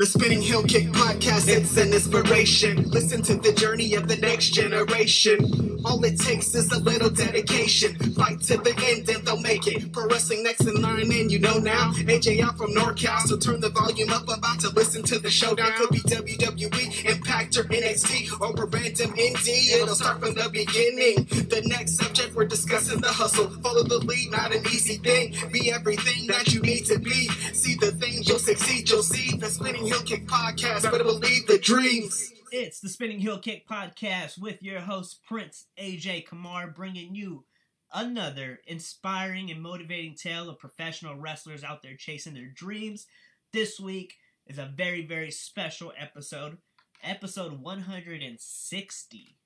The Spinning Heel Kick podcast, it's an inspiration. Listen to the journey of the next generation. All it takes is a little dedication. Fight to the end and they'll make it. Pro wrestling next and learning, you know now. AJ out from NorCal, so turn the volume up. About to listen to the showdown. Could be WWE, Impact, or NXT, or a random indie. It'll start from the beginning. The next subject, we're discussing the hustle. Follow the lead, not an easy thing. Be everything that you need to be. See the things you'll succeed, you'll see. The Spinning Kick podcast, better believe the dreams. It's the Spinning Heel Kick podcast with your host Prince AJ Kumar, bringing you another inspiring and motivating tale of professional wrestlers out there chasing their dreams. This week is a very, very special episode, episode 160.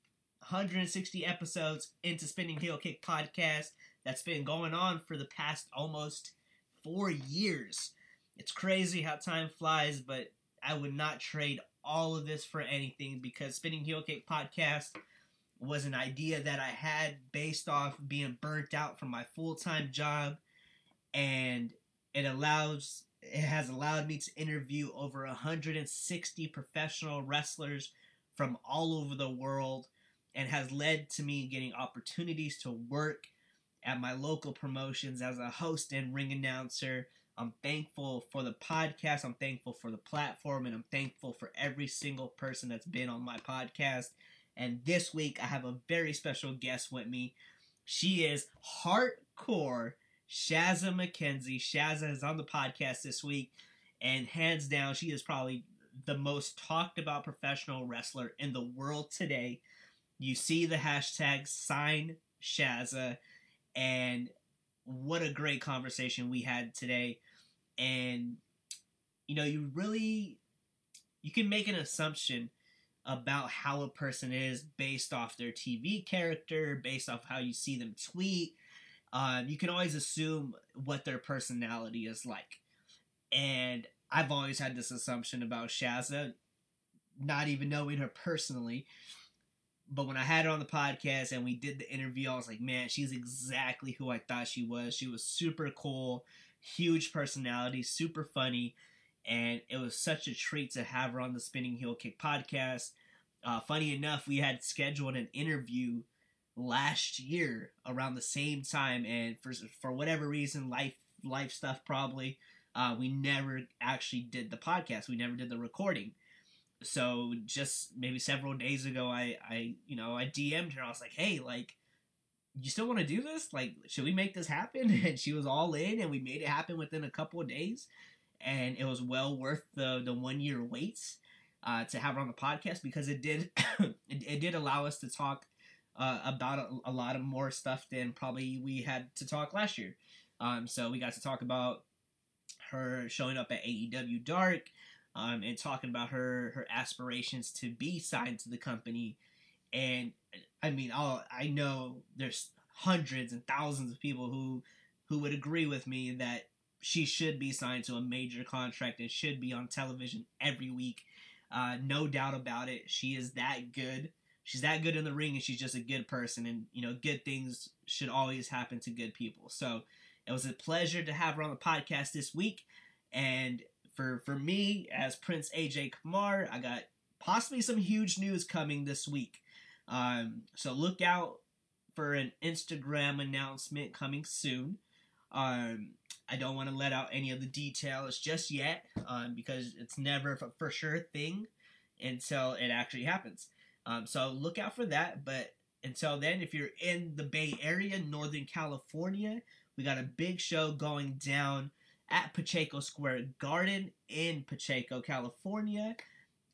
160 episodes into Spinning Heel Kick podcast that's been going on for the past almost four years. It's crazy how time flies, but I would not trade all of this for anything because Spinning Heel Kick podcast was an idea that I had based off being burnt out from my full time job, and it allows it has allowed me to interview over 160 professional wrestlers from all over the world and has led to me getting opportunities to work at my local promotions as a host and ring announcer I'm thankful for the podcast. I'm thankful for the platform, and I'm thankful for every single person that's been on my podcast. And this week, I have a very special guest with me. She is HeartCore Shazza McKenzie. Shazza is on the podcast this week, and hands down, she is probably the most talked about professional wrestler in the world today. You see the hashtag sign Shazza, and what a great conversation we had today. And you know, you really you can make an assumption about how a person is based off their TV character, based off how you see them tweet. Um, you can always assume what their personality is like. And I've always had this assumption about Shazza, not even knowing her personally. But when I had her on the podcast and we did the interview, I was like, man, she's exactly who I thought she was. She was super cool, huge personality, super funny, and it was such a treat to have her on the Spinning Heel Kick podcast. Uh, funny enough, we had scheduled an interview last year around the same time, and for for whatever reason, life life stuff probably, uh, we never actually did the podcast. We never did the recording so just maybe several days ago i i you know i dm'd her. I was like hey like you still want to do this? Like should we make this happen? And she was all in and we made it happen within a couple of days. And it was well worth the the one year waits uh, to have her on the podcast because it did it, it, did allow us to talk uh, about a, a, lot of more stuff than probably we had to talk last year. Um, so we got to talk about her showing up at aew dark um, and talking about her her aspirations to be signed to the company. And I mean, I'll, I know there's hundreds and thousands of people who who would agree with me that she should be signed to a major contract and should be on television every week. Uh, no doubt about it. She is that good. She's that good in the ring, and she's just a good person. And you know, good things should always happen to good people. So it was a pleasure to have her on the podcast this week. And for for me as Prince AJ Kumar, I got possibly some huge news coming this week. Um, so look out for an Instagram announcement coming soon. Um, I don't want to let out any of the details just yet um, because it's never a for sure thing until it actually happens. Um, so look out for that. But until then, if you're in the Bay Area, Northern California, we got a big show going down at Pacheco Square Garden in Pacheco, California,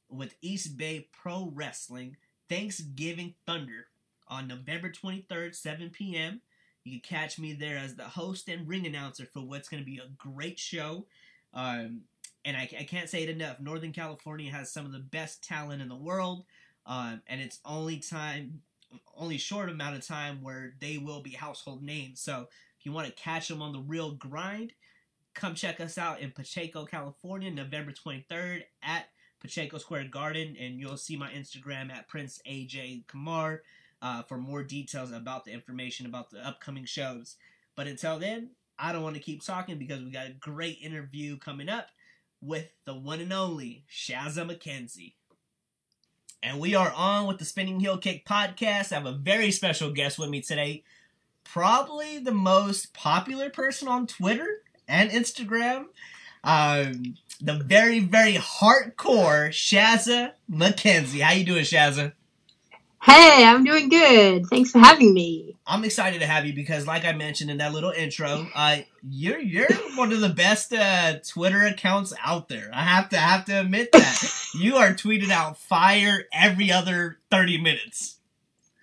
with East Bay Pro Wrestling Thanksgiving Thunder on November 23rd, 7 p.m. You can catch me there as the host and ring announcer for what's going to be a great show. Um, and I, I, can't say it enough. Northern California has some of the best talent in the world, um, and it's only time, only short amount of time where they will be household names. So if you want to catch them on the real grind, Come check us out in Pacheco, California, November 23rd at Pacheco Square Garden, and you'll see my Instagram at Prince AJ Kumar uh, for more details about the information about the upcoming shows. But until then, I don't want to keep talking because we got a great interview coming up with the one and only Shazza McKenzie. And we are on with the Spinning Heel Kick podcast. I have a very special guest with me today. Probably the most popular person on Twitter and Instagram. Um, the very, very HeartCore Shazza McKenzie. How you doing, Shazza? Hey, I'm doing good. Thanks for having me. I'm excited to have you because, like I mentioned in that little intro, uh, you're you're one of the best uh, Twitter accounts out there. I have to have to admit that you are tweeted out fire every other 30 minutes.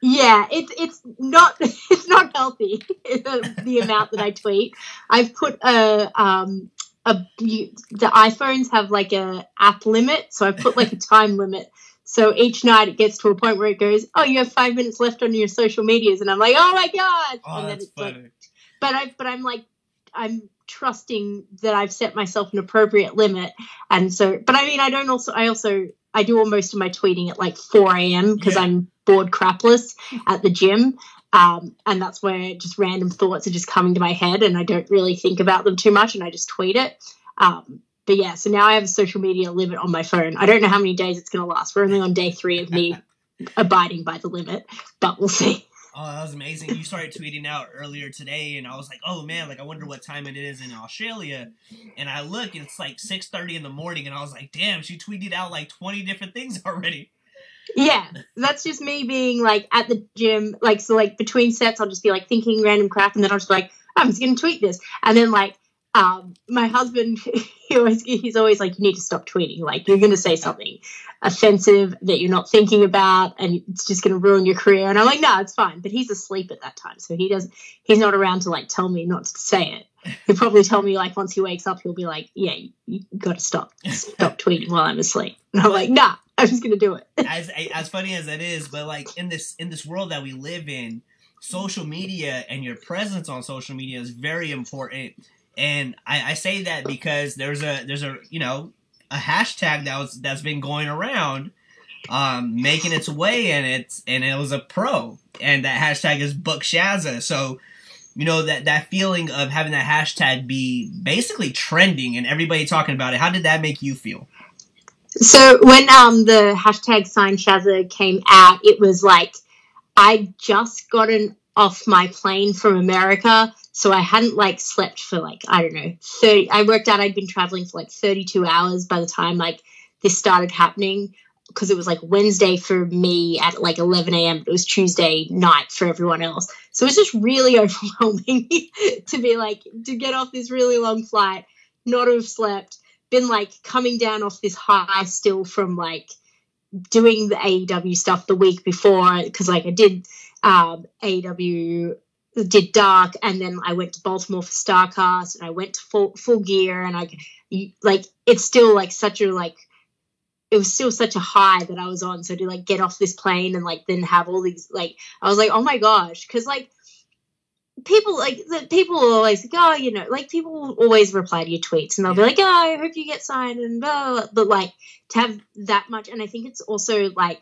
Yeah, it's it's not it's not healthy the, amount that I tweet. I've put a um a the iPhones have like a app limit, so I put like a time limit so each night it gets to a point where it goes, "Oh, you have five minutes left on your social medias," and I'm like, "Oh my god!" Oh, and that's funny. like, but I, but I'm like, I'm trusting that I've set myself an appropriate limit, and so, but I mean, I don't also, I also, I do all most of my tweeting at like 4 a.m. because Yeah. I'm bored crapless at the gym. Um, and that's where just random thoughts are just coming to my head, and I don't really think about them too much, and I just tweet it. Um, but yeah, so now I have a social media limit on my phone. I don't know how many days it's going to last. We're only on day three of me abiding by the limit, but we'll see. Oh, that was amazing. You started tweeting out earlier today, and I was like, "Oh man, like I wonder what time it is in Australia." And I look, and it's like 6:30 in the morning, and I was like, "Damn, she tweeted out like 20 different things already." Yeah, that's just me being like at the gym, like so like between sets, I'll just be like thinking random crap, and then I'll just be like, I'm just gonna tweet this, and then like um my husband, he always he's always like, you need to stop tweeting, like you're gonna say something offensive that you're not thinking about, and it's just gonna ruin your career, and I'm like, no, it's fine, but he's asleep at that time, so he doesn't, he's not around to like tell me not to say it. He'll probably tell me like once he wakes up, he'll be like, yeah, you, you gotta stop, stop tweeting while I'm asleep, and I'm like, nah, I'm just gonna do it. as as funny as that is, but like in this in this world that we live in, social media and your presence on social media is very important. And I, I say that because there's a there's a you know a hashtag that was that's been going around, um, making its way, and it's and it was a pro, and that hashtag is Book Shazza. So. You know that that feeling of having that hashtag be basically trending and everybody talking about it. How did that make you feel? So when um the hashtag sign Shazza came out, it was like I just gotten off my plane from America, so I hadn't like slept for like I don't know thirty. I worked out I'd been traveling for like thirty two hours by the time like this started happening because it was like Wednesday for me at like eleven a.m. But it was Tuesday night for everyone else, so it was just really overwhelming to be like to get off this really long flight, not have slept been like coming down off this high still from like doing the AEW stuff the week before because like I did um AEW did dark and then I went to Baltimore for Starcast and I went to full full gear and I like it's still like such a like it was still such a high that I was on so to like get off this plane and like then have all these like I was like oh my gosh because like people like the people always like, oh, you know, like people will always reply to your tweets and they'll be like, oh, I hope you get signed and blah, blah, blah. But like to have that much, and I think it's also like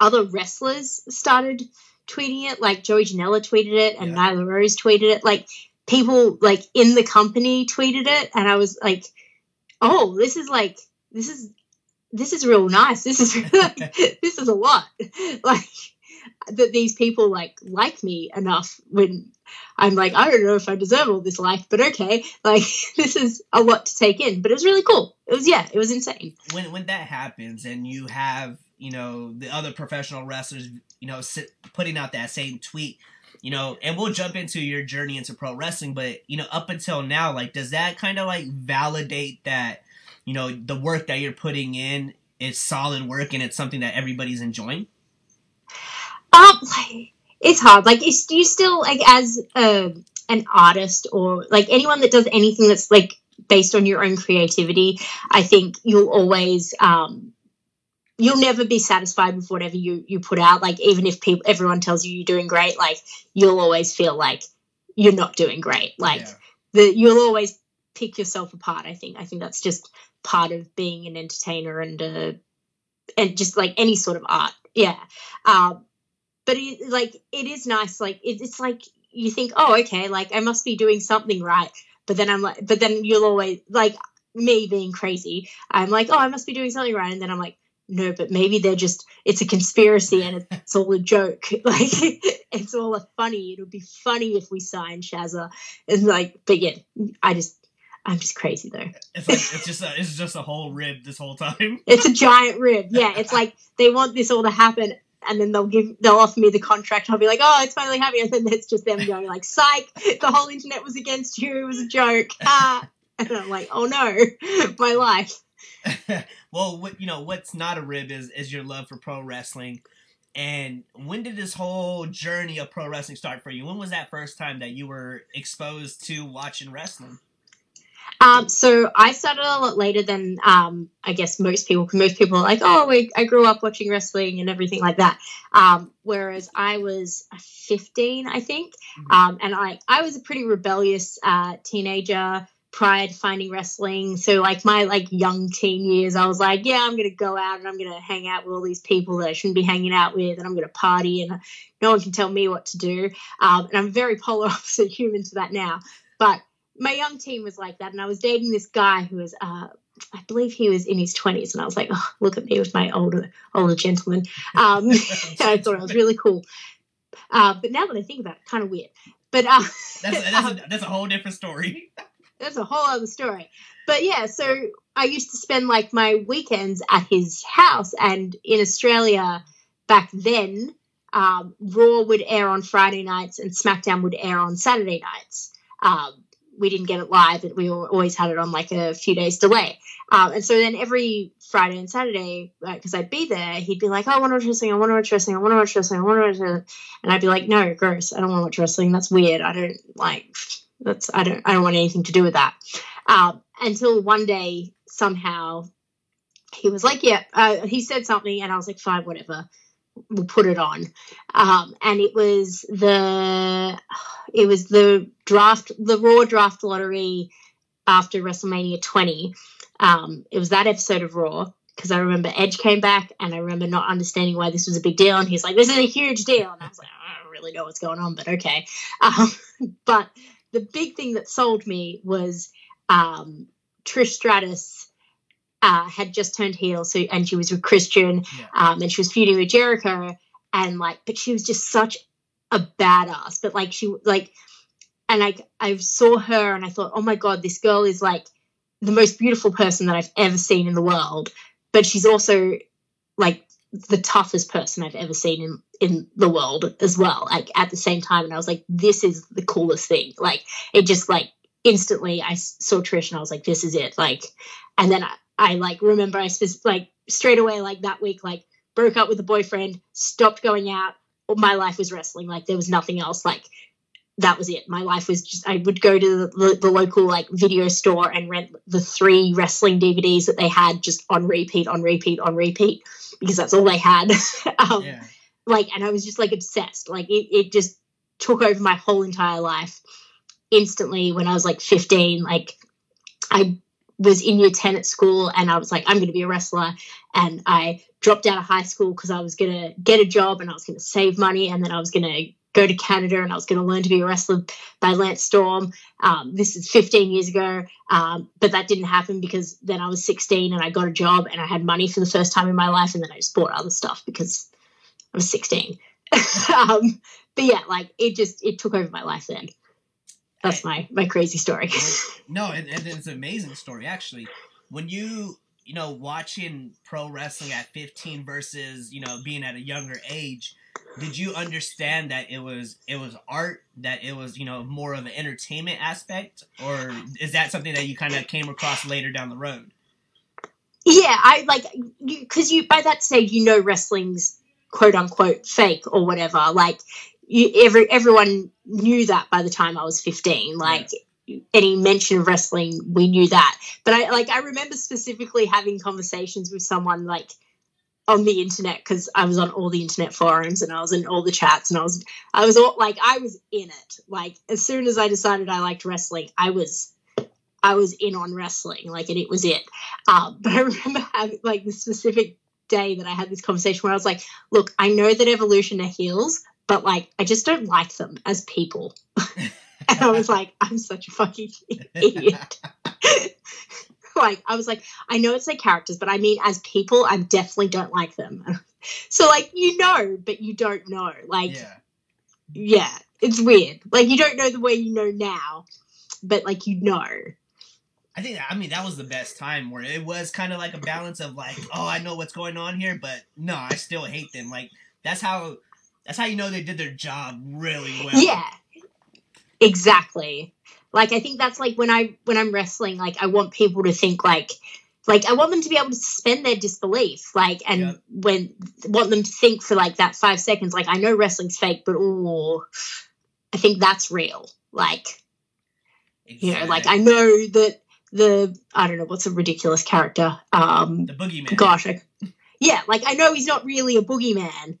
other wrestlers started tweeting it, like Joey Janela tweeted it and Yeah. Nyla Rose tweeted it, like people like in the company tweeted it, and I was like, oh, this is like this is this is real nice. This is this is a lot. Like that these people like like me enough when I'm like, I don't know if I deserve all this life, but okay. Like this is a lot to take in. But it was really cool. It was yeah, it was insane. when when that happens and you have you know the other professional wrestlers you know sit, putting out that same tweet you know and we'll jump into your journey into pro wrestling but you know up until now like does that kind of like validate that you know the work that you're putting in is solid work and it's something that everybody's enjoying Um, it's hard. Like, it's you still like as a, an artist or like anyone that does anything that's like based on your own creativity. I think you'll always um, you'll never be satisfied with whatever you you put out. Like, even if people everyone tells you you're doing great, like you'll always feel like you're not doing great. Like Yeah. the you'll always pick yourself apart. I think. I think that's just part of being an entertainer and uh, and just like any sort of art. Yeah. Um, but it, like it is nice. Like it, it's like you think, oh, okay, like I must be doing something right. But then I'm like, but then you'll always like me being crazy. I'm like, oh, I must be doing something right, and then I'm like, no, but maybe they're just it's a conspiracy and it's all a joke. Like it's all a funny. It would be funny if we signed Shazza. And like, but yeah, I just I'm just crazy though. It's like it's just a, it's just a whole rib this whole time. It's a giant rib. Yeah, it's like they want this all to happen and then they'll give they'll offer me the contract. I'll be like, oh, it's finally happening, and then it's just them going like, psych, the whole internet was against you. It was a joke. Ah. And I'm like, oh no, my life. Well, what you know, what's not a rib is is your love for pro wrestling. And when did this whole journey of pro wrestling start for you? When was that first time that you were exposed to watching wrestling? Um, so I started a lot later than um, I guess most people. Most people are like, oh, we, I grew up watching wrestling and everything like that. Um, whereas I was 15, I think, mm-hmm. Um, and I I was a pretty rebellious uh, teenager prior to finding wrestling. So like my like young teen years, I was like, yeah, I'm gonna go out and I'm gonna hang out with all these people that I shouldn't be hanging out with, and I'm gonna party, and no one can tell me what to do. Um, and I'm very polar opposite human to that now, but my young teen was like that, and I was dating this guy who was, uh, I believe he was in his twenties, and I was like, oh, look at me with my older older gentleman. Um, I thought it was really cool. Uh, but now that I think about it, kind of weird. But uh, that's, that's, um, a, that's a whole different story. That's a whole other story. But yeah, so I used to spend like my weekends at his house, and in Australia back then, um, Raw would air on Friday nights and SmackDown would air on Saturday nights. Um, we didn't get it live, but we always had it on like a few days delay. Um, and so then every Friday and Saturday, because I'd be there, he'd be like, oh, I want to watch wrestling, I want to watch wrestling, I want to watch wrestling, I want to watch wrestling. And I'd be like, no, gross, I don't want to watch wrestling. That's weird. I don't like, that's, I don't, I don't want anything to do with that. Um, until one day, somehow, he was like, yeah, uh, he said something, and I was like, fine, whatever we'll put it on. Um, and it was the it was the draft the Raw draft lottery after WrestleMania 20. Um, it was that episode of Raw because I remember Edge came back and I remember not understanding why this was a big deal. And he's like, "This is a huge deal," and I was like, "I don't really know what's going on, but okay." Um, but the big thing that sold me was um, Trish Stratus uh, had just turned heel, so and she was with Christian, yeah. um, and she was feuding with Jericho, and like, but she was just such a badass. But like, she like, and like, I saw her, and I thought, oh my god, this girl is like the most beautiful person that I've ever seen in the world. But she's also like the toughest person I've ever seen in in the world as well. Like at the same time, and I was like, this is the coolest thing. Like it just like instantly I saw Trish and I was like, this is it. Like, and then I, I like remember I sp- like straight away like that week like broke up with a boyfriend, stopped going out. My life was wrestling. Like there was nothing else. Like that was it. My life was just I would go to the, the, local like video store and rent the three wrestling DVDs that they had just on repeat, on repeat, on repeat because that's all they had. um, yeah. Like and I was just like obsessed. Like it, it just took over my whole entire life instantly when I was like 15. Like I was in year 10 at school and I was like, I'm going to be a wrestler. And I dropped out of high school because I was going to get a job and I was going to save money. And then I was going to go to Canada and I was going to learn to be a wrestler by Lance Storm. Um, this is 15 years ago. Um, but that didn't happen because then I was 16 and I got a job and I had money for the first time in my life. And then I just bought other stuff because I was 16. um, but yeah, like it just, it took over my life then. That's my my crazy story. no, and, and it's an amazing story actually. When you you know watching pro wrestling at 15 versus you know being at a younger age, did you understand that it was it was art that it was you know more of an entertainment aspect, or is that something that you kind of came across later down the road? Yeah, I like because you, you by that stage you know wrestling's quote unquote fake or whatever. Like you, every everyone knew that by the time I was 15. Like yeah. any mention of wrestling, we knew that. But I like I remember specifically having conversations with someone like on the internet because I was on all the internet forums and I was in all the chats and I was I was all like I was in it. Like as soon as I decided I liked wrestling, I was I was in on wrestling. Like and it was it. Um, but I remember having like the specific day that I had this conversation where I was like, look, I know that evolution are heels, but like I just don't like them as people. and I was like, I'm such a fucking idiot. like I was like, I know it's their characters, but I mean as people, I definitely don't like them. so like you know, but you don't know. Like Yeah. yeah, it's weird. Like you don't know the way you know now, but like you know. I think I mean that was the best time where it was kind of like a balance of like, oh, I know what's going on here, but no, I still hate them. Like that's how that's how you know they did their job really well. Yeah. Exactly. Like I think that's like when I when I'm wrestling, like I want people to think like like I want them to be able to suspend their disbelief, like and Yep. when want them to think for like that five seconds, like I know wrestling's fake, but oh I think that's real. Like you know, like I know that the I don't know what's a ridiculous character. Um the boogeyman. gosh, I, yeah, like I know he's not really a boogeyman,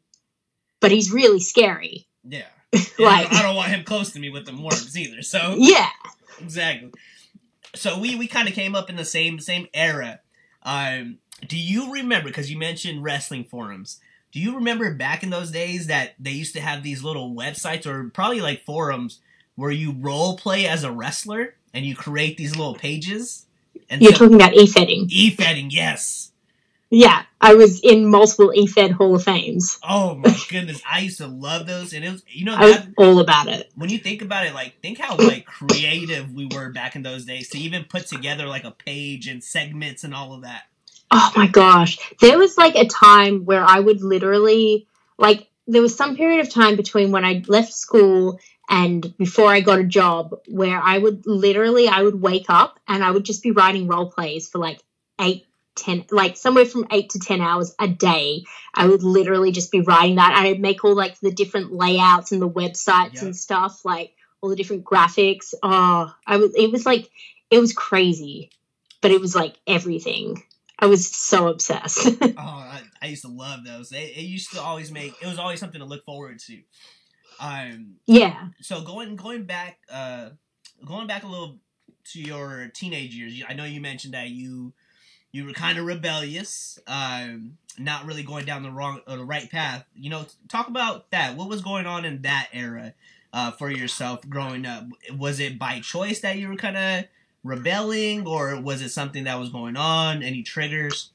but he's really scary. Yeah. Like I don't want him close to me with the worms either. So yeah. exactly. So we we kind of came up in the same same era. Um, do you remember? Because you mentioned wrestling forums. Do you remember back in those days that they used to have these little websites or probably like forums where you role play as a wrestler and you create these little pages? And You're so- talking about e-fedding. e-fedding, yes. Yeah, I was in multiple e-fed Hall of Fames. Oh my goodness, I used to love those, and it was you know I was that all about it. when you think about it, like think how like creative we were back in those days to even put together like a page and segments and all of that. Oh my gosh. There was like a time where I would literally like there was some period of time between when I left school and before I got a job where I would literally I would wake up and I would just be writing role plays for like eight, ten like somewhere from eight to ten hours a day. I would literally just be writing that. I'd make all like the different layouts and the websites Yep. and stuff, like all the different graphics. Oh, I was it was like it was crazy. But it was like everything. I was so obsessed. Oh, I, I used to love those. It, it used to always make it was always something to look forward to. Um, yeah. so going going back, uh, going back a little to your teenage years. I know you mentioned that you you were kind of rebellious, um, not really going down the wrong or the right path. You know, talk about that. What was going on in that era uh, for yourself growing up? Was it by choice that you were kind of rebelling, or was it something that was going on? Any triggers?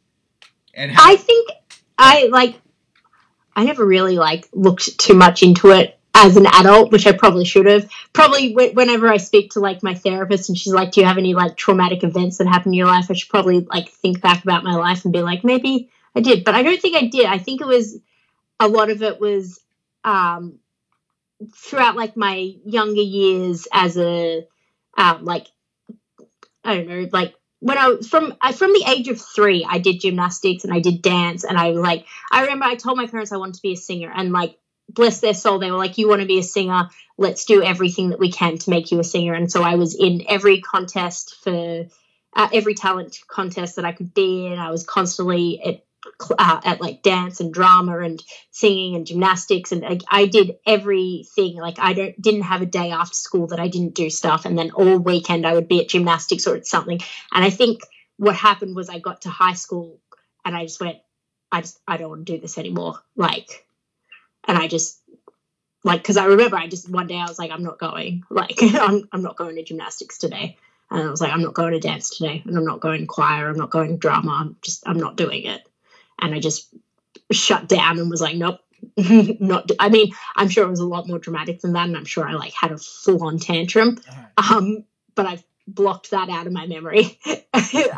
And how? I think I like I never really like looked too much into it as an adult, which I probably should have. Probably wh- whenever I speak to like my therapist and she's like, "Do you have any like traumatic events that happened in your life?" I should probably like think back about my life and be like, maybe I did, but I don't think I did. I think it was a lot of it was um throughout like my younger years as a um like I don't know, like when I was from I, from the age of three, I did gymnastics and I did dance, and I like I remember I told my parents I wanted to be a singer, and like bless their soul, they were like, "You want to be a singer? Let's do everything that we can to make you a singer." And so I was in every contest for uh, every talent contest that I could be in. I was constantly at uh, at like dance and drama and singing and gymnastics and like, I did everything like I don't didn't have a day after school that I didn't do stuff and then all weekend I would be at gymnastics or at something and I think what happened was I got to high school and I just went I just I don't want to do this anymore like and I just like because I remember I just one day I was like I'm not going. Like I'm I'm not going to gymnastics today. And I was like I'm not going to dance today. And I'm not going to choir. I'm not going to drama. I'm just I'm not doing it. And I just shut down and was like nope. Not do- I mean I'm sure it was a lot more dramatic than that. And I'm sure I like had a full on tantrum um but I've blocked that out of my memory.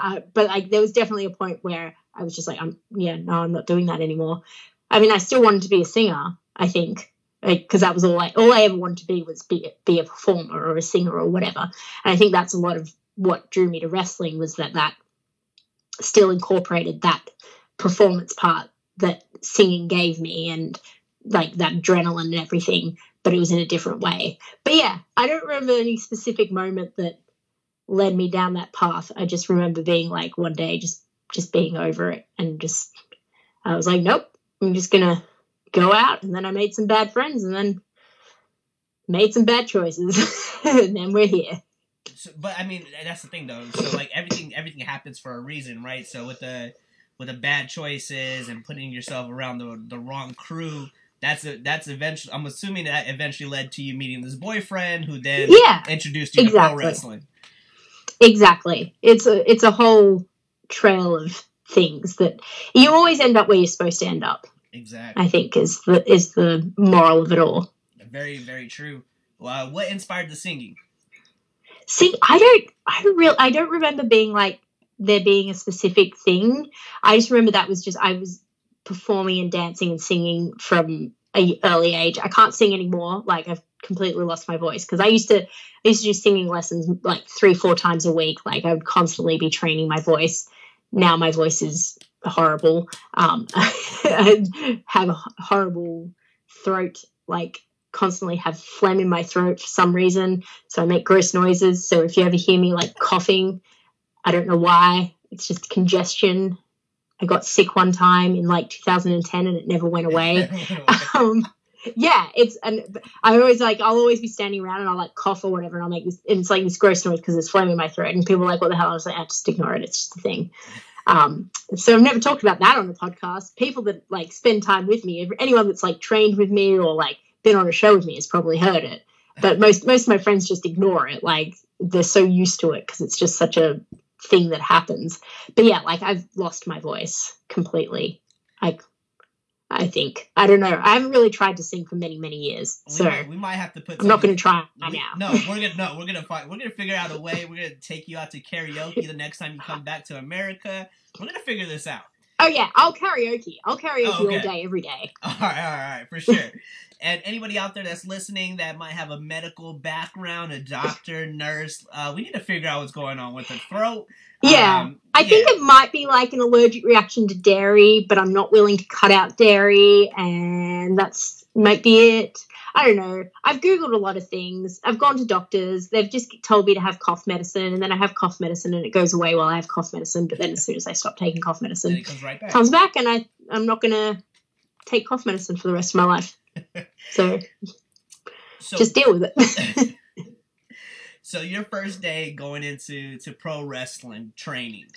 Uh, but like there was definitely a point where I was just like I'm yeah no I'm not doing that anymore I mean I still wanted to be a singer I think because that was all I all I ever wanted to be was be be a performer or a singer or whatever. And I think that's a lot of what drew me to wrestling was that that still incorporated that performance part that singing gave me and like that adrenaline and everything but it was in a different way. But yeah i don't remember any specific moment that led me down that path. I just remember being like one day just just being over it and just i was like nope i'm just gonna go out and then i made some bad friends and then made some bad choices and then we're here So, but I mean, that's the thing though. So like everything, everything happens for a reason, right? So with the with the bad choices and putting yourself around the the wrong crew, that's a, that's eventually. I'm assuming that eventually led to you meeting this boyfriend, who then yeah introduced you to pro wrestling. exactly. It's a it's a whole trail of things that you always end up where you're supposed to end up. Exactly. I think is the is the moral of it all. Very, very true. Uh, what inspired the singing? See, I don't, I don't real, I don't remember being like there being a specific thing. I just remember that was just I was performing and dancing and singing from a early age. I can't sing anymore. Like I've completely lost my voice because I used to, I used to do singing lessons like three, four times a week. Like I would constantly be training my voice. Now my voice is horrible. Um, I have a horrible throat, like constantly have phlegm in my throat for some reason. So I make gross noises. So if you ever hear me like coughing, I don't know why. It's just congestion. I got sick one time in like 2010 and it never went away. um, yeah, it's and I always like I'll always be standing around and I'll like cough or whatever and I'll make this and it's like this gross noise because it's in my throat and people are like what the hell I was like I just ignore it it's just a thing. Um, so I've never talked about that on the podcast. People that like spend time with me, anyone that's like trained with me or like been on a show with me has probably heard it. But most most of my friends just ignore it. Like they're so used to it because it's just such a thing that happens. But yeah, like I've lost my voice completely. Like I think I don't know. I haven't really tried to sing for many many years, We so might, we might have to put. I'm not going to try we- now. No, we're gonna no, we're gonna find. We're gonna figure out a way. We're gonna take you out to karaoke the next time you come back to America. We're gonna figure this out. Oh yeah, I'll karaoke. I'll karaoke Oh, okay. all day, every day. All right, all right, for sure. and anybody out there that's listening that might have a medical background, a doctor, nurse, uh, we need to figure out what's going on with the throat. Yeah, Um, I yeah. think it might be like an allergic reaction to dairy, but I'm not willing to cut out dairy, and that's might be it. I don't know. I've googled a lot of things. I've gone to doctors. They've just told me to have cough medicine, and then I have cough medicine, and it goes away while I have cough medicine. But then as soon as I stop taking cough medicine, it comes right back. comes back, and I I'm not gonna take cough medicine for the rest of my life. So So, just deal with it. so your first day going into to pro wrestling training.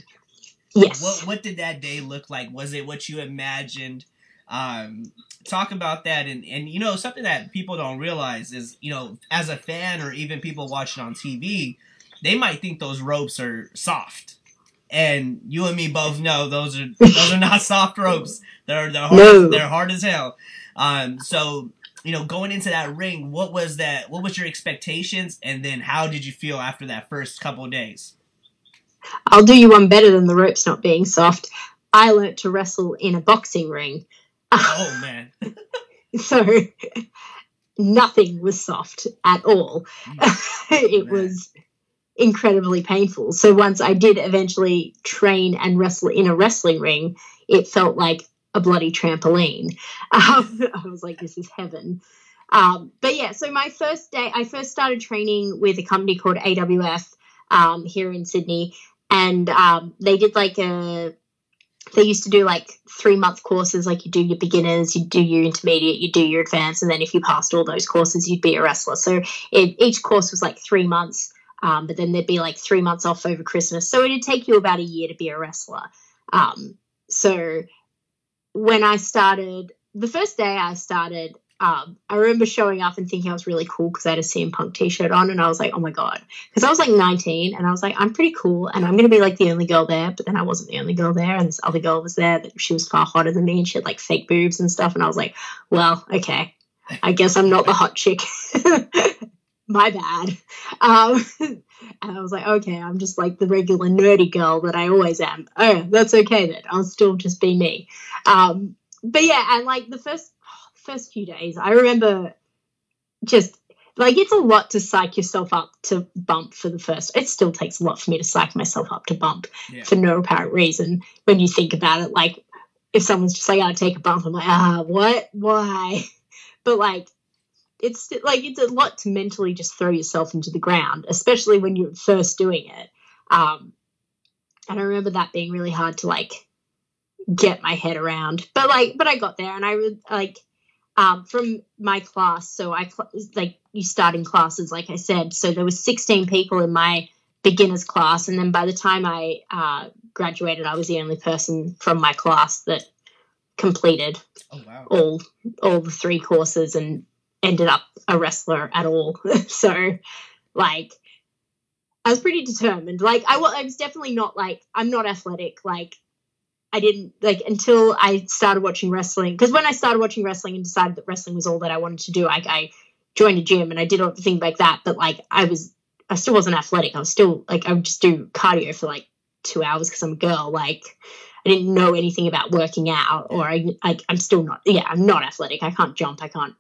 yes. What what did that day look like? Was it what you imagined? Um, talk about that, and and you know something that people don't realize is you know as a fan or even people watching on TV, they might think those ropes are soft, and you and me both know those are those are not soft ropes. They're they're hard, No. they're hard as hell. Um, so you know going into that ring, what was that? What was your expectations, and then how did you feel after that first couple of days? I'll do you one better than the ropes not being soft. I learnt to wrestle in a boxing ring. Oh man. so nothing was soft at all. it Man. was incredibly painful. So once I did eventually train and wrestle in a wrestling ring, it felt like a bloody trampoline. Um, I was like, this is heaven. Um, but yeah, so my first day, I first started training with a company called AWF um, here in Sydney, and um, they did like a they used to do like three month courses like you do your beginners you do your intermediate you do your advanced and then if you passed all those courses you'd be a wrestler. So it, each course was like three months um, but then there'd be like three months off over christmas. So it'd take you about a year to be a wrestler. Um, so when i started the first day i started um, I remember showing up and thinking I was really cool because I had a CM Punk t-shirt on, and I was like, "Oh my god!" Because I was like 19, and I was like, "I'm pretty cool, and I'm gonna be like the only girl there." But then I wasn't the only girl there, and this other girl was there, but she was far hotter than me, and she had like fake boobs and stuff. And I was like, "Well, okay, I guess I'm not the hot chick." my bad. Um, and I was like, "Okay, I'm just like the regular nerdy girl that I always am." Oh, that's okay then. I'll still just be me. Um, but yeah, and like the first first few days, I remember just like it's a lot to psych yourself up to bump for the first. It still takes a lot for me to psych myself up to bump Yeah. for no apparent reason. When you think about it, like if someone's just like, "I take a bump," I'm like, "Ah, what? Why?" But like, it's like it's a lot to mentally just throw yourself into the ground, especially when you're first doing it. Um, and I remember that being really hard to like get my head around. But like, but I got there, and I would like um, from my class. So I like you start in classes, like I said. So there was 16 people in my beginners class, and then by the time I uh, graduated, I was the only person from my class that completed Oh wow. all all the three courses and ended up a wrestler at all. so like I was pretty determined. Like I was, I was definitely not like I'm not athletic. Like I didn't like until I started watching wrestling. Because when I started watching wrestling and decided that wrestling was all that I wanted to do, like I joined a gym and I did all the things like that. But like I was, I still wasn't athletic. I was still like I would just do cardio for like two hours because I'm a girl. Like I didn't know anything about working out, or I, I I'm still not. Yeah, I'm not athletic. I can't jump. I can't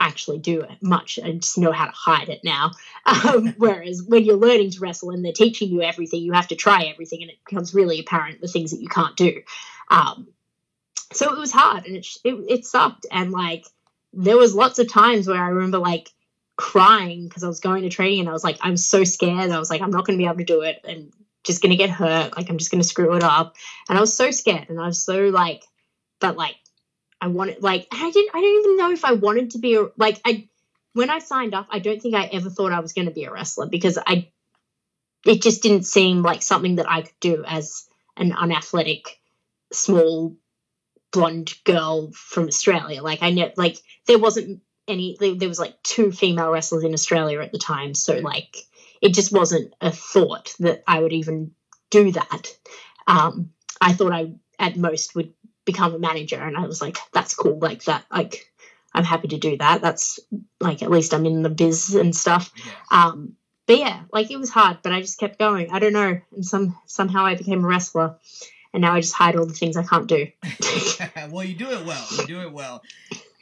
actually do it much. I just know how to hide it now. Um, whereas when you're learning to wrestle and they're teaching you everything, you have to try everything, and it becomes really apparent the things that you can't do. Um, so it was hard, and it, it it sucked, and like there was lots of times where I remember like crying because I was going to training and I was like, I'm so scared. I was like, I'm not going to be able to do it, and just going to get hurt. Like I'm just going to screw it up, and I was so scared, and I was so like, but like I wanted like I didn't I don't even know if I wanted to be a like I when I signed up I don't think I ever thought I was going to be a wrestler because I it just didn't seem like something that I could do as an unathletic small blonde girl from Australia. Like I know like there wasn't any there was like two female wrestlers in Australia at the time so like it just wasn't a thought that I would even do that. Um I thought I at most would become a manager. And i was like that's cool. Like that like i'm happy to do that. That's like at least i'm in the biz and stuff. Um but yeah like it was hard but i just kept going. I don't know. And some somehow i became a wrestler. And now i just hide all the things i can't do. Well you do it well. You do it well.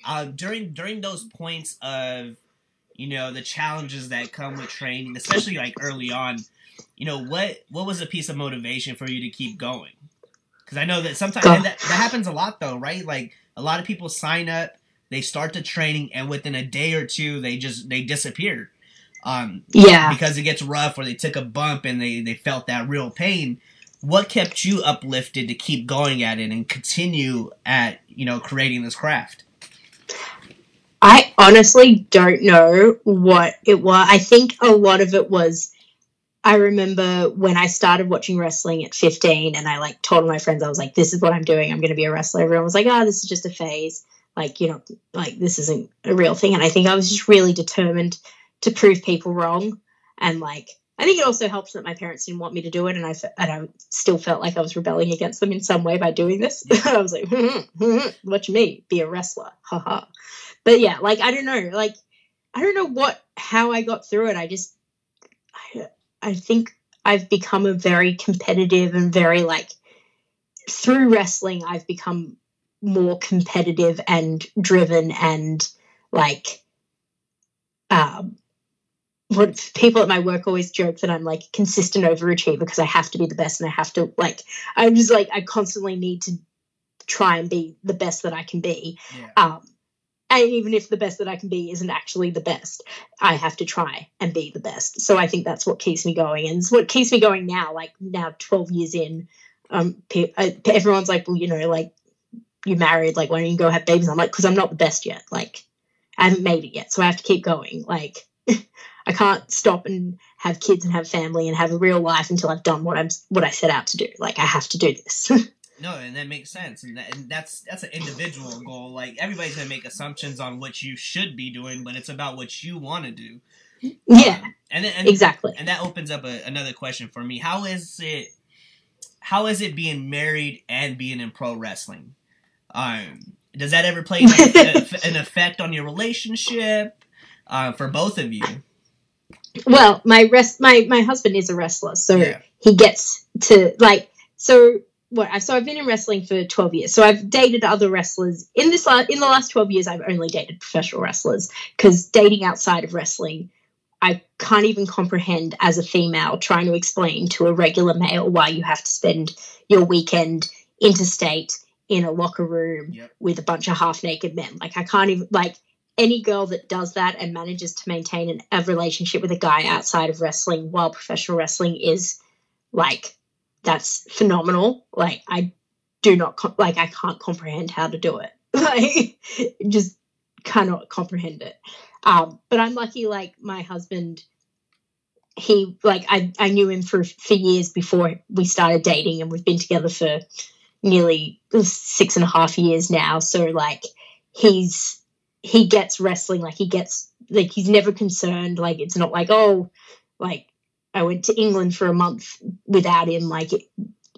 Uh, during during those points of you know the challenges that come with training especially like early on you know what what was a piece of motivation for you to keep going because I know that sometimes that, that happens a lot though, right? Like a lot of people sign up, they start the training, and within a day or two, they just they disappear. Um, yeah, because it gets rough, or they took a bump and they they felt that real pain. What kept you uplifted to keep going at it and continue at you know creating this craft? I honestly don't know what it was. I think a lot of it was I remember when I started watching wrestling at 15 and I like told my friends, I was like, this is what I'm doing. I'm going to be a wrestler. Everyone was like, oh, this is just a phase. Like, you know, like this isn't a real thing. And I think I was just really determined to prove people wrong. And like, I think it also helps that my parents didn't want me to do it. And I, and I still felt like I was rebelling against them in some way by doing this. I was like, hmm, hmm, hmm, watch me be a wrestler. Haha. but yeah, like, I don't know. Like, I don't know what, how I got through it. I just, I, think I've become a very competitive and very like through wrestling I've become more competitive and driven and like um what people at my work always joke that I'm like consistent overachiever because I have to be the best and I have to like I'm just like I constantly need to try and be the best that I can be. Yeah. Um and even if the best that I can be isn't actually the best, I have to try and be the best. So I think that's what keeps me going, and it's what keeps me going now. Like now, twelve years in, um, uh, everyone's like, well, you know, like you're married, like why don't you go have babies? I'm like, because I'm not the best yet. Like I haven't made it yet, so I have to keep going. Like I can't stop and have kids and have family and have a real life until I've done what I'm what I set out to do. Like I have to do this. No, and that makes sense, and, that, and that's that's an individual goal. Like everybody's gonna make assumptions on what you should be doing, but it's about what you want to do. Yeah, um, and, and exactly, and that opens up a, another question for me. How is it? How is it being married and being in pro wrestling? Um, does that ever play an effect on your relationship uh, for both of you? Well, my rest my my husband is a wrestler, so yeah. he gets to like so what so I've been in wrestling for 12 years. So I've dated other wrestlers. In this in the last 12 years I've only dated professional wrestlers cuz dating outside of wrestling I can't even comprehend as a female trying to explain to a regular male why you have to spend your weekend interstate in a locker room yep. with a bunch of half naked men. Like I can't even like any girl that does that and manages to maintain an, a relationship with a guy outside of wrestling while professional wrestling is like that's phenomenal. Like I do not like I can't comprehend how to do it. Like just cannot comprehend it. Um, but I'm lucky. Like my husband, he like I I knew him for for years before we started dating, and we've been together for nearly six and a half years now. So like he's he gets wrestling like he gets like he's never concerned like it's not like oh like I went to England for a month without him. Like it,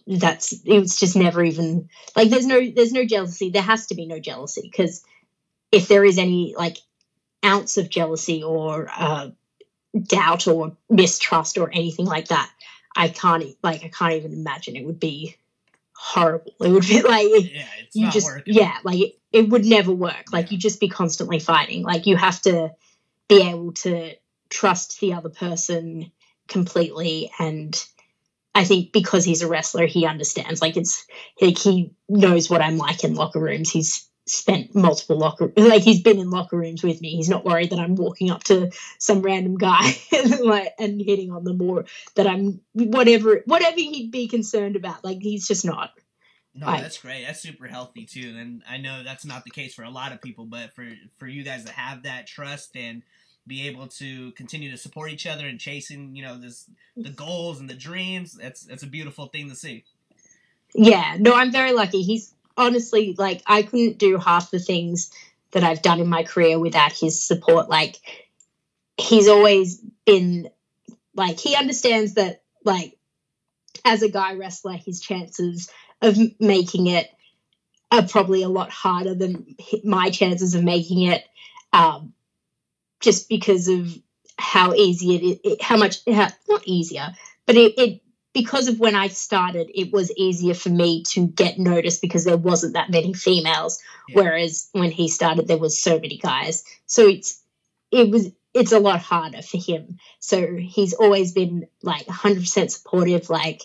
that's it was just never even like there's no there's no jealousy. There has to be no jealousy because if there is any like ounce of jealousy or uh, doubt or mistrust or anything like that, I can't like I can't even imagine it would be horrible. It would be like Yeah, it's you not just working. yeah like it, it would never work like Yeah. you just be constantly fighting like you have to be able to trust the other person completely and i think because he's a wrestler he understands like it's like he knows what i'm like in locker rooms he's spent multiple locker like he's been in locker rooms with me he's not worried that i'm walking up to some random guy and like and hitting on them or that i'm whatever whatever he'd be concerned about like he's just not No, that's great. That's super healthy too. And I know that's not the case for a lot of people, but for for you guys to have that trust and be able to continue to support each other and chasing, you know, this the goals and the dreams, that's that's a beautiful thing to see. Yeah, no, I'm very lucky. He's honestly like I couldn't do half the things that I've done in my career without his support. Like he's always been like he understands that like as a guy wrestler his chances of making it are probably a lot harder than my chances of making it um just because of how easy it is how much how, not easier but it, it because of when I started, it was easier for me to get noticed because there wasn't that many females. Yeah. Whereas when he started, there was so many guys. So it's it was it's a lot harder for him. So he's always been like 100% supportive. Like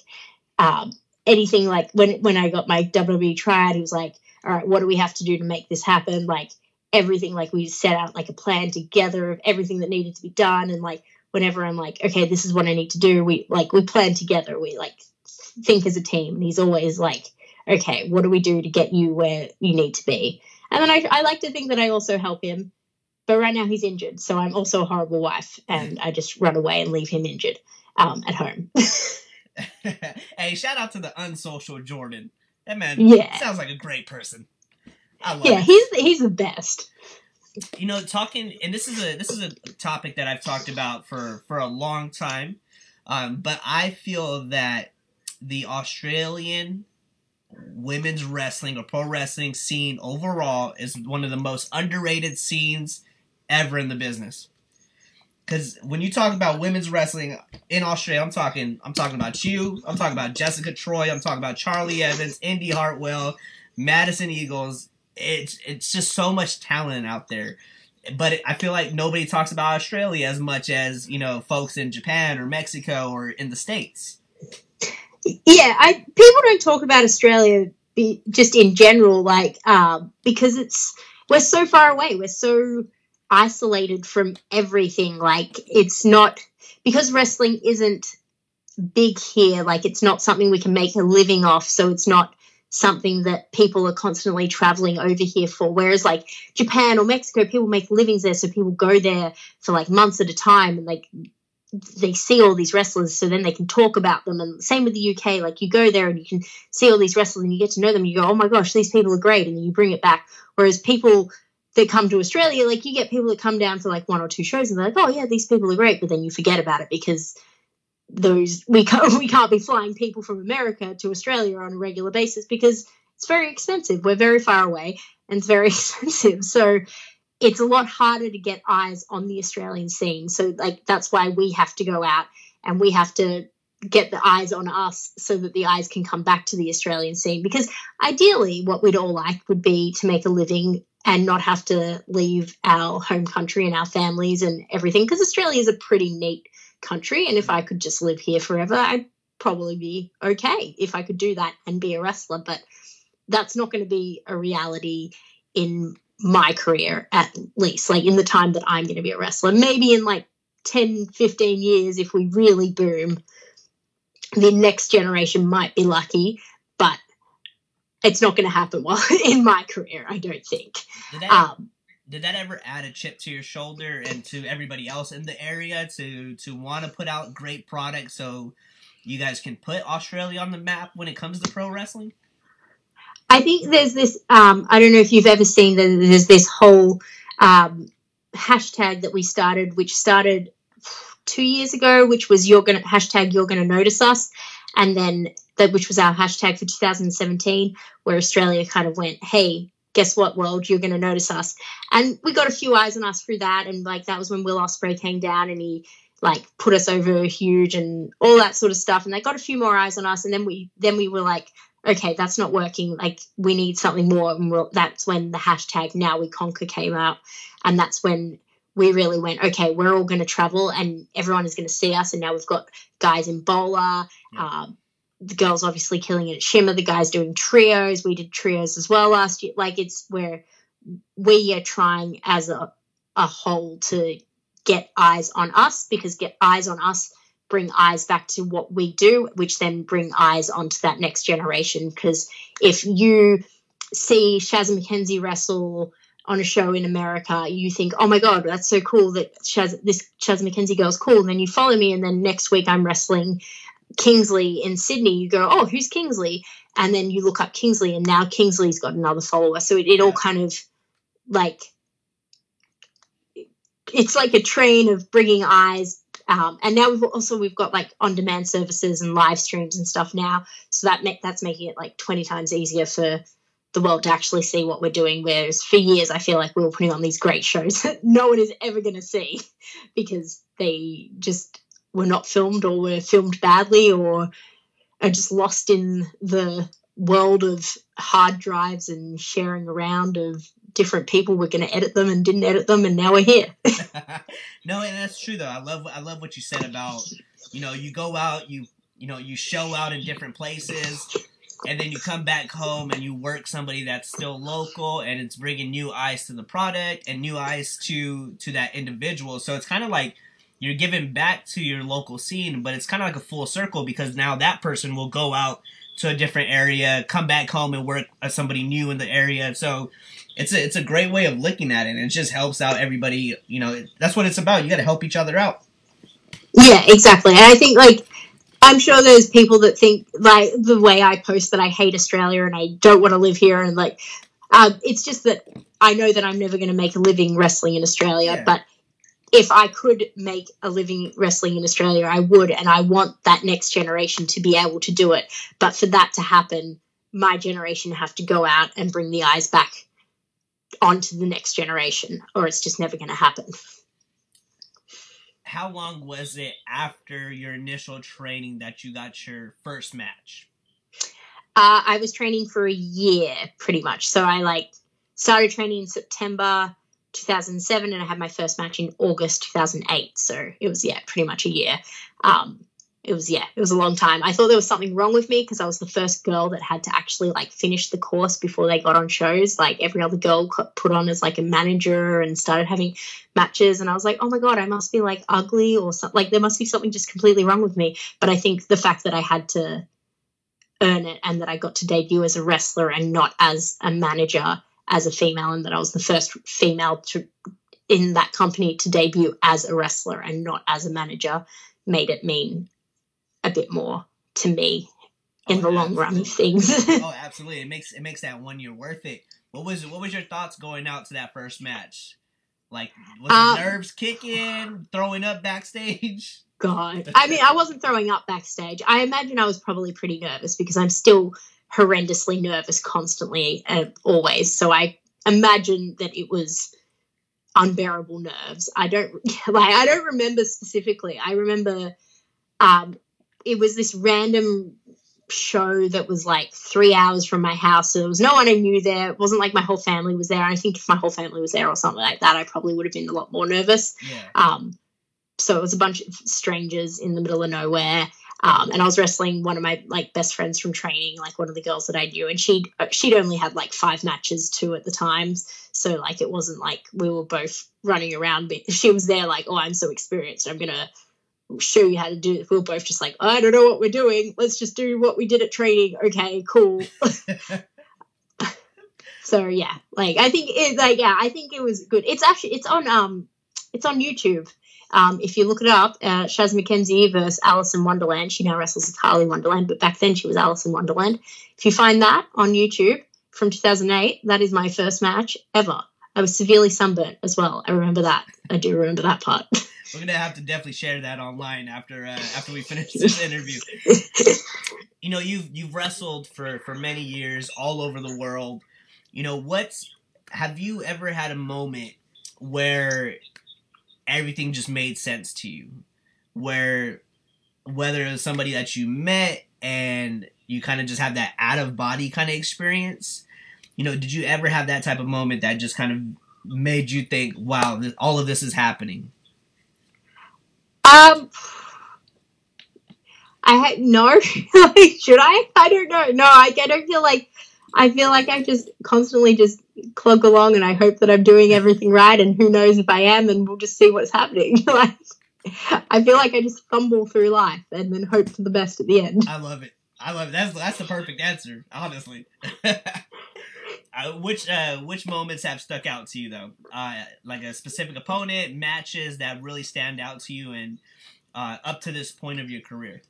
um, anything like when when I got my WWE tryout, he was like, "All right, what do we have to do to make this happen?" Like everything, like we set out like a plan together of everything that needed to be done, and like whenever I'm like, okay, this is what I need to do, we like we plan together. We like think as a team. And he's always like, okay, what do we do to get you where you need to be? And then I, I like to think that I also help him. But right now he's injured, so I'm also a horrible wife, and I just run away and leave him injured um, at home. hey, shout out to the unsocial Jordan. That man Yeah. sounds like a great person. Yeah, it. he's he's the best. you know talking and this is a this is a topic that i've talked about for for a long time um, but i feel that the australian women's wrestling or pro wrestling scene overall is one of the most underrated scenes ever in the business because when you talk about women's wrestling in australia i'm talking i'm talking about you i'm talking about jessica troy i'm talking about charlie evans indy hartwell madison eagles it's it's just so much talent out there. But i feel like nobody talks about australia as much as you know folks in japan or mexico or in the states. Yeah i people don't talk about australia be, just in general like um, because it's we're so far away. We're so isolated from everything. Like it's not because wrestling isn't big here like it's not something we can make a living off so it's not something that people are constantly traveling over here for. Whereas like japan or mexico people make livings there so people go there for like months at a time and like they see all these wrestlers so then they can talk about them. And same with the UK like you go there and you can see all these wrestlers and you get to know them you go oh my gosh these people are great and you bring it back. Whereas people that come to Australia like you get people that come down for like one or two shows and they're like oh yeah these people are great but then you forget about it because those we can't we can't be flying people from America to Australia on a regular basis because it's very expensive. We're very far away and it's very expensive. So it's a lot harder to get eyes on the Australian scene. So like that's why we have to go out and we have to get the eyes on us so that the eyes can come back to the Australian scene. Because ideally what we'd all like would be to make a living and not have to leave our home country and our families and everything because Australia is a pretty neat country and if I could just live here forever I'd probably be okay if I could do that and be a wrestler but that's not going to be a reality in my career at least like in the time that i'm going to be a wrestler. Maybe in like 10 15 years if we really boom the next generation might be lucky but it's not going to happen while in my career i don't think. Did that, um did that ever add a chip to your shoulder and to everybody else in the area to to want to put out great products so you guys can put australia on the map when it comes to pro wrestling I think there's this. Um, I don't know if you've ever seen that. There's this whole um, hashtag that we started, which started two years ago, which was you're gonna hashtag you're gonna notice us, and then that which was our hashtag for 2017, where Australia kind of went, hey, guess what, world, you're gonna notice us, and we got a few eyes on us through that, and like that was when Will Ospreay came down and he like put us over huge and all that sort of stuff, and they got a few more eyes on us, and then we then we were like. Okay, that's not working. Like we need something more, and we'll, that's when the hashtag Now We Conquer came out, and that's when we really went, okay, we're all going to travel and everyone is going to see us. And now we've got guys in bowler, Yeah. um, the girls obviously killing it at Shimmer, the guys doing trios. We did trios as well last year. Like it's where we are trying as a, a whole to get eyes on us because get eyes on us bring eyes back to what we do, which then bring eyes onto that next generation. Because if you see Shazza McKenzie wrestle on a show in America, you think, "Oh my god, that's so cool that Shaz, this Shaz McKenzie girl's cool." And then you follow me, and then next week I'm wrestling Kingsley in Sydney. You go, "Oh, who's Kingsley?" And then you look up Kingsley, and now Kingsley's got another follower. So it, it all kind of like it's like a train of bringing eyes. Um, and now we've also we've got like on-demand services and live streams and stuff now, so that make, that's making it like twenty times easier for the world to actually see what we're doing. Whereas for years, I feel like we were putting on these great shows that no one is ever going to see because they just were not filmed or were filmed badly or are just lost in the world of hard drives and sharing around of different people were going to edit them and didn't edit them and now we're here no, and that's true though. I love I love what you said about you know you go out you you know you show out in different places and then you come back home and you work somebody that's still local and it's bringing new eyes to the product and new eyes to to that individual. So it's kind of like you're giving back to your local scene, but it's kind of like a full circle because now that person will go out to a different area, come back home and work as somebody new in the area. So it's a it's a great way of looking at it, and it just helps out everybody. You know, that's what it's about. You got to help each other out. Yeah, exactly. And I think like I'm sure there's people that think like the way I post that I hate Australia and I don't want to live here and like um, it's just that I know that I'm never going to make a living wrestling in Australia, Yeah. but if I could make a living wrestling in Australia, I would, and I want that next generation to be able to do it. But for that to happen, my generation have to go out and bring the eyes back onto the next generation, or it's just never going to happen. How long was it after your initial training that you got your first match? Uh, I was training for a year, pretty much. So I like started training in September 2007, and I had my first match in August 2008. So it was yeah, pretty much a year. Um, it was yeah, it was a long time. I thought there was something wrong with me because I was the first girl that had to actually like finish the course before they got on shows. Like every other girl put on as like a manager and started having matches, and I was like, oh my god, I must be like ugly or something. Like there must be something just completely wrong with me. But I think the fact that I had to earn it and that I got to debut as a wrestler and not as a manager as a female and that I was the first female to in that company to debut as a wrestler and not as a manager made it mean a bit more to me in Oh, the long run of things. oh, absolutely. It makes it makes that one year worth it. What was what was your thoughts going out to that first match? Like was the um, nerves kicking, throwing up backstage? God. I mean, I wasn't throwing up backstage. I imagine I was probably pretty nervous because I'm still horrendously nervous constantly and always. So I imagine that it was unbearable nerves. I don't like I don't remember specifically. I remember um it was this random show that was like three hours from my house. So there was no one I knew there. It wasn't like my whole family was there. I think if my whole family was there or something like that, I probably would have been a lot more nervous. Yeah. Um, so it was a bunch of strangers in the middle of nowhere. Um, and I was wrestling one of my like best friends from training, like one of the girls that I knew, and she'd she'd only had like five matches too at the time, so like it wasn't like we were both running around. But she was there like, oh, I'm so experienced, I'm gonna show you how to do it. We were both just like, I don't know what we're doing. Let's just do what we did at training. Okay, cool. so yeah, like I think it like yeah, I think it was good. It's actually it's on um it's on YouTube. Um, if you look it up, uh, Shaz McKenzie versus Alice in Wonderland. She now wrestles as Harley Wonderland, but back then she was Alice in Wonderland. If you find that on YouTube from 2008, that is my first match ever. I was severely sunburnt as well. I remember that. I do remember that part. We're gonna have to definitely share that online after uh, after we finish this interview. you know, you've you've wrestled for for many years all over the world. You know, what's have you ever had a moment where everything just made sense to you? Where whether it was somebody that you met and you kind of just have that out of body kind of experience. You know, did you ever have that type of moment that just kind of made you think, "Wow, this, all of this is happening"? Um, I had no. Should I? I don't know. No, I, I don't feel like. I feel like I just constantly just clog along, and I hope that I'm doing everything right. And who knows if I am, and we'll just see what's happening. like, I feel like I just fumble through life and then hope for the best at the end. I love it. I love it. That's that's the perfect answer, honestly. uh, which uh, which moments have stuck out to you though? Uh, like a specific opponent, matches that really stand out to you, and uh, up to this point of your career.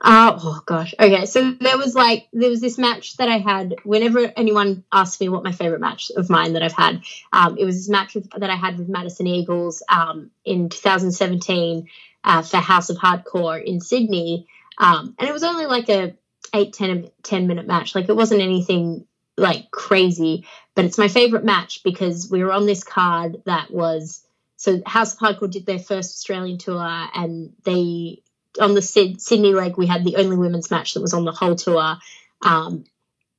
Uh, oh gosh. Okay, so there was like there was this match that I had. Whenever anyone asks me what my favorite match of mine that I've had, um, it was this match with, that I had with Madison Eagles um, in 2017 uh, for House of Hardcore in Sydney, um, and it was only like a 8 10, 10 minute match. Like it wasn't anything like crazy, but it's my favorite match because we were on this card that was so House of Hardcore did their first Australian tour and they on the Sydney leg, we had the only women's match that was on the whole tour. Um,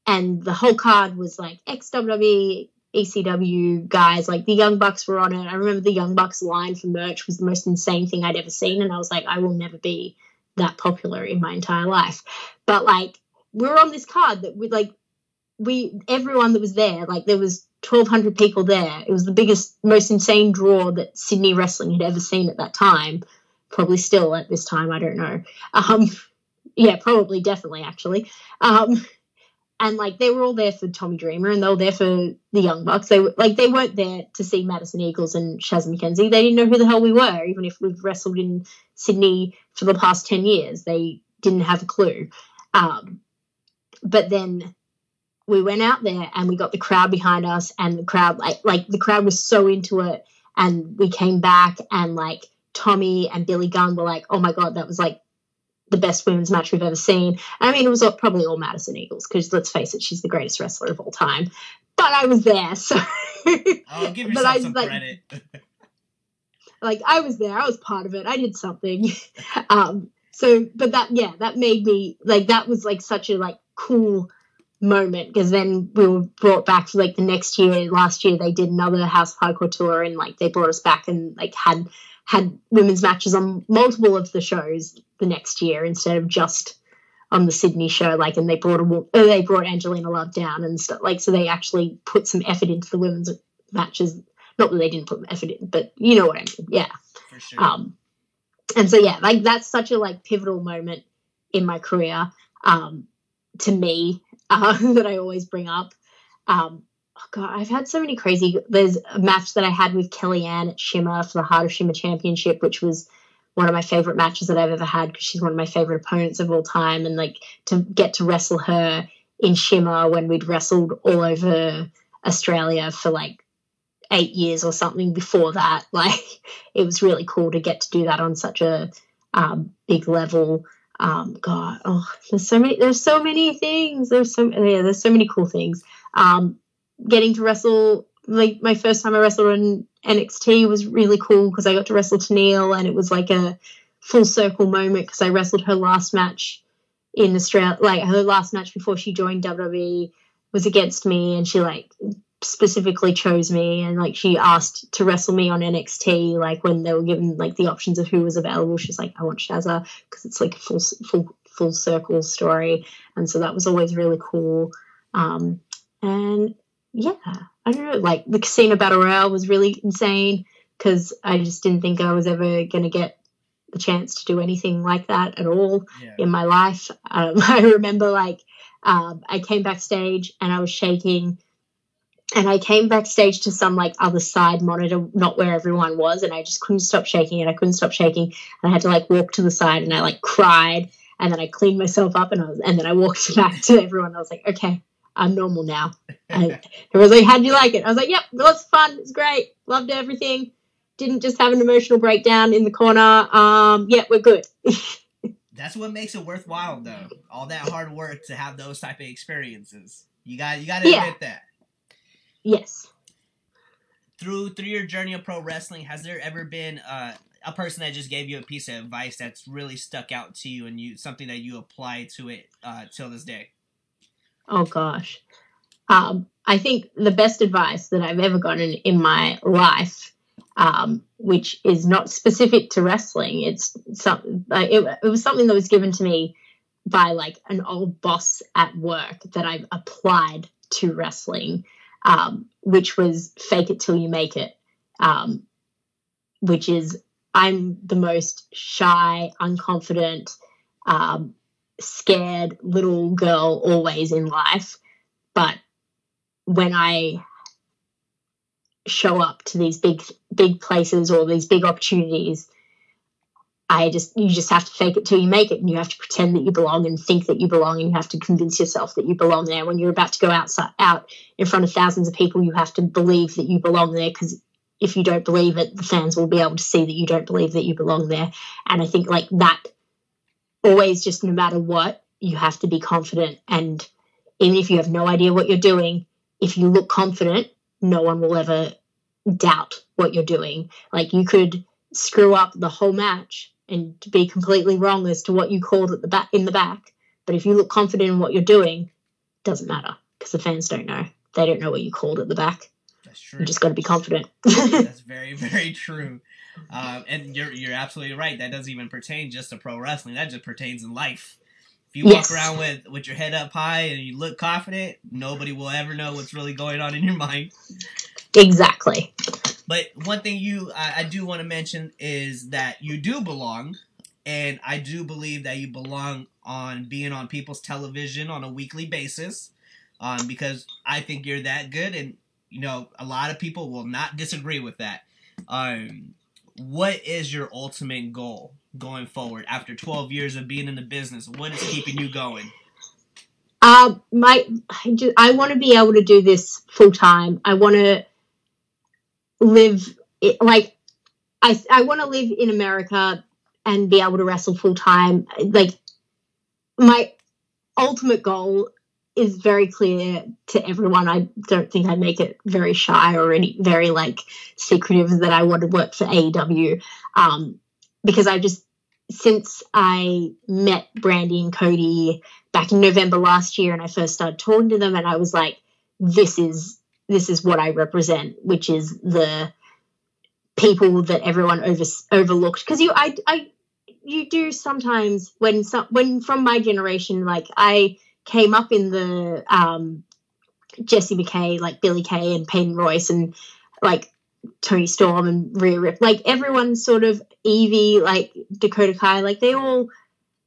and the whole card was like ex WWE, ECW guys, like the Young Bucks were on it. I remember the Young Bucks line for merch was the most insane thing I'd ever seen. And I was like, I will never be that popular in my entire life. But like, we were on this card that we like, we, everyone that was there, like, there was 1,200 people there. It was the biggest, most insane draw that Sydney wrestling had ever seen at that time probably still at this time. I don't know. Um, yeah, probably, definitely, actually. Um, and like they were all there for Tommy Dreamer, and they were there for the Young Bucks. They were like they weren't there to see Madison Eagles and Shaz McKenzie. They didn't know who the hell we were, even if we've wrestled in Sydney for the past ten years. They didn't have a clue. Um, but then we went out there and we got the crowd behind us, and the crowd like like the crowd was so into it, and we came back and like Tommy and Billy Gunn were like, oh my God, that was like the best women's match we've ever seen. I mean, it was probably all Madison Eagles because let's face it, she's the greatest wrestler of all time. But I was there, so. I'll give yourself I, some like, credit. like I was there, I was part of it. I did something. um, so, but that yeah, that made me like that was like such a like cool moment because then we were brought back for like the next year. Last year they did another House Hardcore tour and like they brought us back and like had had women's matches on multiple of the shows the next year instead of just on the Sydney show. Like, and they brought a they brought Angelina Love down and stuff. Like, so they actually put some effort into the women's matches. Not that they didn't put effort in, but you know what I mean. Yeah. For Sure. Um, and so yeah, like that's such a like pivotal moment in my career um, to me uh, that I always bring up. Um, oh god, I've had so many crazy. There's a match that I had with Kellyanne at Shimmer for the Heart of Shimmer Championship, which was one of my favorite matches that I've ever had because she's one of my favorite opponents of all time, and like to get to wrestle her in Shimmer when we'd wrestled all over Australia for like eight years or something before that. Like it was really cool to get to do that on such a um, big level. Um, God, oh, there's so many. There's so many things. There's so yeah. There's so many cool things. Um, getting to wrestle like my first time I wrestled in NXT was really cool because I got to wrestle Tenille and it was like a full circle moment because I wrestled her last match in Australia, like her last match before she joined WWE was against me and she like specifically chose me and like she asked to wrestle me on NXT like when they were given like the options of who was available. She's like I want Shazza because it's like a full full full circle story. And so that was always really cool. Um, and yeah, I don't know. Like the Casino Battle Royale was really insane because I just didn't think I was ever going to get the chance to do anything like that at all yeah. in my life. Um, I remember like um, I came backstage and I was shaking. And I came backstage to some like other side monitor, not where everyone was, and I just couldn't stop shaking and I couldn't stop shaking. And I had to like walk to the side and I like cried and then I cleaned myself up and I was and then I walked back to everyone. I was like, okay, I'm normal now. And it was like, how'd you like it? I was like, yep, it was fun. It's great. Loved everything. didn't just have an emotional breakdown in the corner. Um, yeah, we're good. That's what makes it worthwhile, though. All that hard work to have those type of experiences. You got you got to Yeah. admit that. yes. Through through your journey of pro wrestling, has there ever been uh, a person that just gave you a piece of advice that's really stuck out to you and you something that you apply to it uh, till this day? Oh gosh. Um, I think the best advice that I've ever gotten in my life, um, which is not specific to wrestling, it's some, it, it was something that was given to me by like an old boss at work that I've applied to wrestling, um, which was fake it till you make it, um, which is I'm the most shy, unconfident, um, scared little girl always in life. But when I show up to these big, big places or these big opportunities, I just you just have to fake it till you make it, and you have to pretend that you belong and think that you belong, and you have to convince yourself that you belong there. When you're about to go outside, out in front of thousands of people, you have to believe that you belong there because if you don't believe it, the fans will be able to see that you don't believe that you belong there. And I think like that, always just no matter what, you have to be confident. And even if you have no idea what you're doing, if you look confident, no one will ever doubt what you're doing. Like you could screw up the whole match and be completely wrong as to what you called at the back in the back. But if you look confident in what you're doing, doesn't matter because the fans don't know. They don't know what you called at the back. That's true. You just got to be confident. That's very, very true. Um, and you're you're absolutely right. That doesn't even pertain just to pro wrestling. That just pertains in life. If you Yes. walk around with with your head up high and you look confident, nobody will ever know what's really going on in your mind. exactly. But one thing you I, I do want to mention is that you do belong, and I do believe that you belong on being on people's television on a weekly basis, um, because I think you're that good, and you know a lot of people will not disagree with that. Um, what is your ultimate goal going forward after 12 years of being in the business? What is keeping you going? Uh, my, I, want to be able to do this full time. I want to live it, like I, I want to live in America and be able to wrestle full time. Like my ultimate goal is very clear to everyone. I don't think I make it very shy or any very like secretive that I want to work for AEW um, because I just since I met Brandi and Cody back in November last year and I first started talking to them and I was like this is this is what I represent which is the people that everyone over, overlooked because you I I you do sometimes when some when from my generation like I came up in the um Jessie McKay like Billie Kay and Peyton Royce and like Toni Storm and Rhea Rip like everyone sort of Evie like Dakota Kai like they all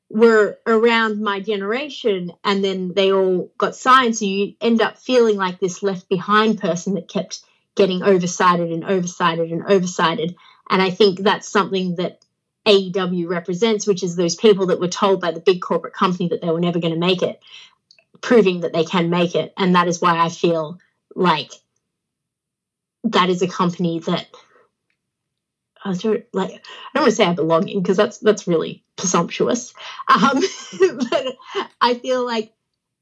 were around my generation and then they all got signed. So you end up feeling like this left behind person that kept getting oversighted and oversighted and oversighted and i think that's something that aew represents which is those people that were told by the big corporate company that they were never going to make it proving that they can make it and that is why i feel like that is a company that I don't like. I don't want to say I belong in because that's that's really presumptuous. Um, but I feel like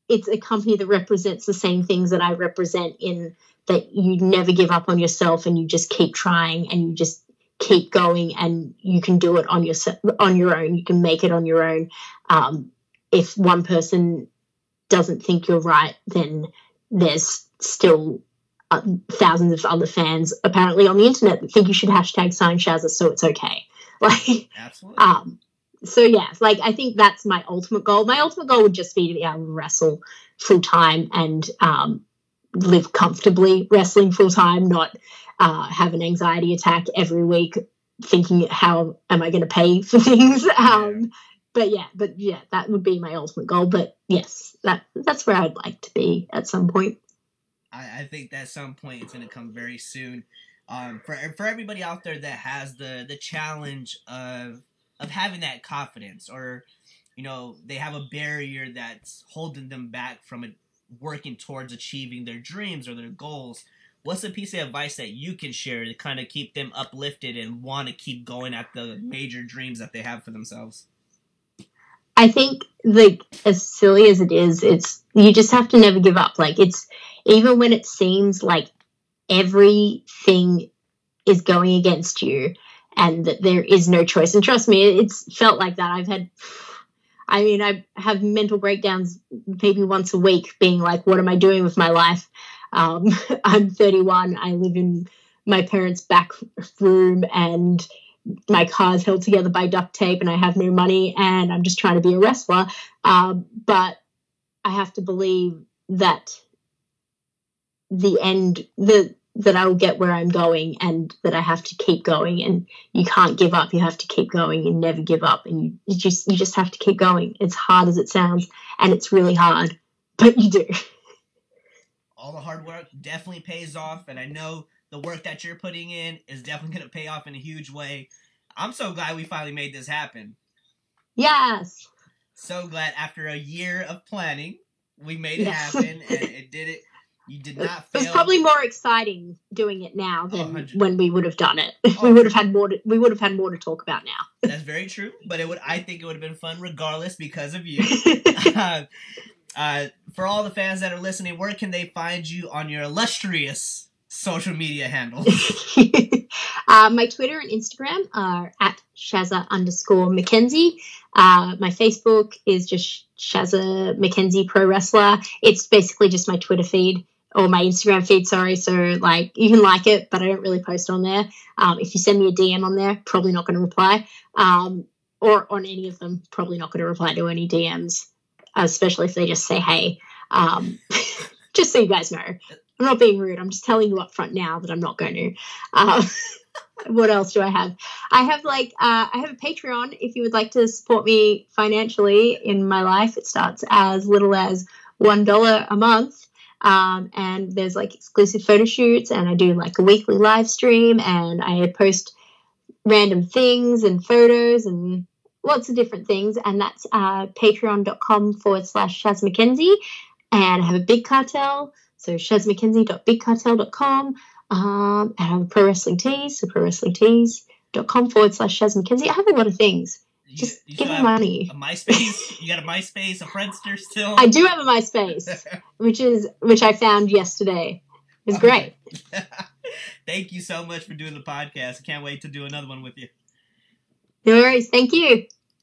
it's a company that represents the same things that I represent in that you never give up on yourself and you just keep trying and you just keep going and you can do it on your on your own. You can make it on your own. Um, if one person doesn't think you're right, then there's still uh, thousands of other fans apparently on the internet that think you should hashtag sign Shazza so it's okay. Like, Absolutely. um, so yeah, like I think that's my ultimate goal. My ultimate goal would just be to be able to wrestle full time and um, live comfortably wrestling full time, not uh, have an anxiety attack every week thinking how am I going to pay for things. Um, But yeah, but yeah, that would be my ultimate goal. But yes, that that's where I'd like to be at some point. I, I think that at some point it's going to come very soon. Um, for for everybody out there that has the the challenge of of having that confidence, or you know they have a barrier that's holding them back from it, working towards achieving their dreams or their goals. what's a piece of advice that you can share to kind of keep them uplifted and want to keep going at the major dreams that they have for themselves? I think like as silly as it is, it's you just have to never give up. Like it's even when it seems like everything is going against you and that there is no choice. And trust me, it's felt like that. I've had I mean, I have mental breakdowns maybe once a week, being like, what am I doing with my life? Um, I'm 31. I live in my parents' back room and my car's held together by duct tape and I have no money and I'm just trying to be a wrestler. Um, but I have to believe that the end, the that I will get where I'm going and that I have to keep going and you can't give up. You have to keep going and never give up and you, you just you just have to keep going. It's hard as it sounds and it's really hard, but you do. All the hard work definitely pays off and I know the work that you're putting in is definitely going to pay off in a huge way. I'm so glad we finally made this happen. Yes. So glad after a year of planning, we made it yes. happen and it did it you did not fail. It was probably more exciting doing it now than when we would have done it. We would have had more. To, we would have had more to talk about now. That's very true. But it would. I think it would have been fun regardless because of you. uh, uh, for all the fans that are listening, where can they find you on your illustrious social media handles? uh, my Twitter and Instagram are at Shazza underscore McKenzie. Uh, my Facebook is just Shazza McKenzie Pro Wrestler. It's basically just my Twitter feed or my Instagram feed, sorry. So like you can like it, but I don't really post on there. Um, if you send me a DM on there, probably not going to reply. Um, or on any of them, probably not going to reply to any DMs, especially if they just say hey. Um, just so you guys know, I'm not being rude. I'm just telling you up front now that I'm not going to. Um, what else do I have? I have like uh, I have a Patreon. If you would like to support me financially in my life, it starts as little as one dollar a month um, and there's like exclusive photo shoots, and I do like a weekly live stream, and I post random things and photos and lots of different things. And that's uh, patreon.com forward slash Shaz McKenzie. And I have a big cartel, so shazmckenzie.bigcartel.com. Um, and I have a pro wrestling tees, so pro wrestling tees.com forward slash Shaz McKenzie. I have a lot of things. You, Just you give me money. A MySpace? You got a MySpace, a Friendster still? I do have a MySpace, which is which I found yesterday. It's great. Thank you so much for doing the podcast. I can't wait to do another one with you. No worries. Thank you.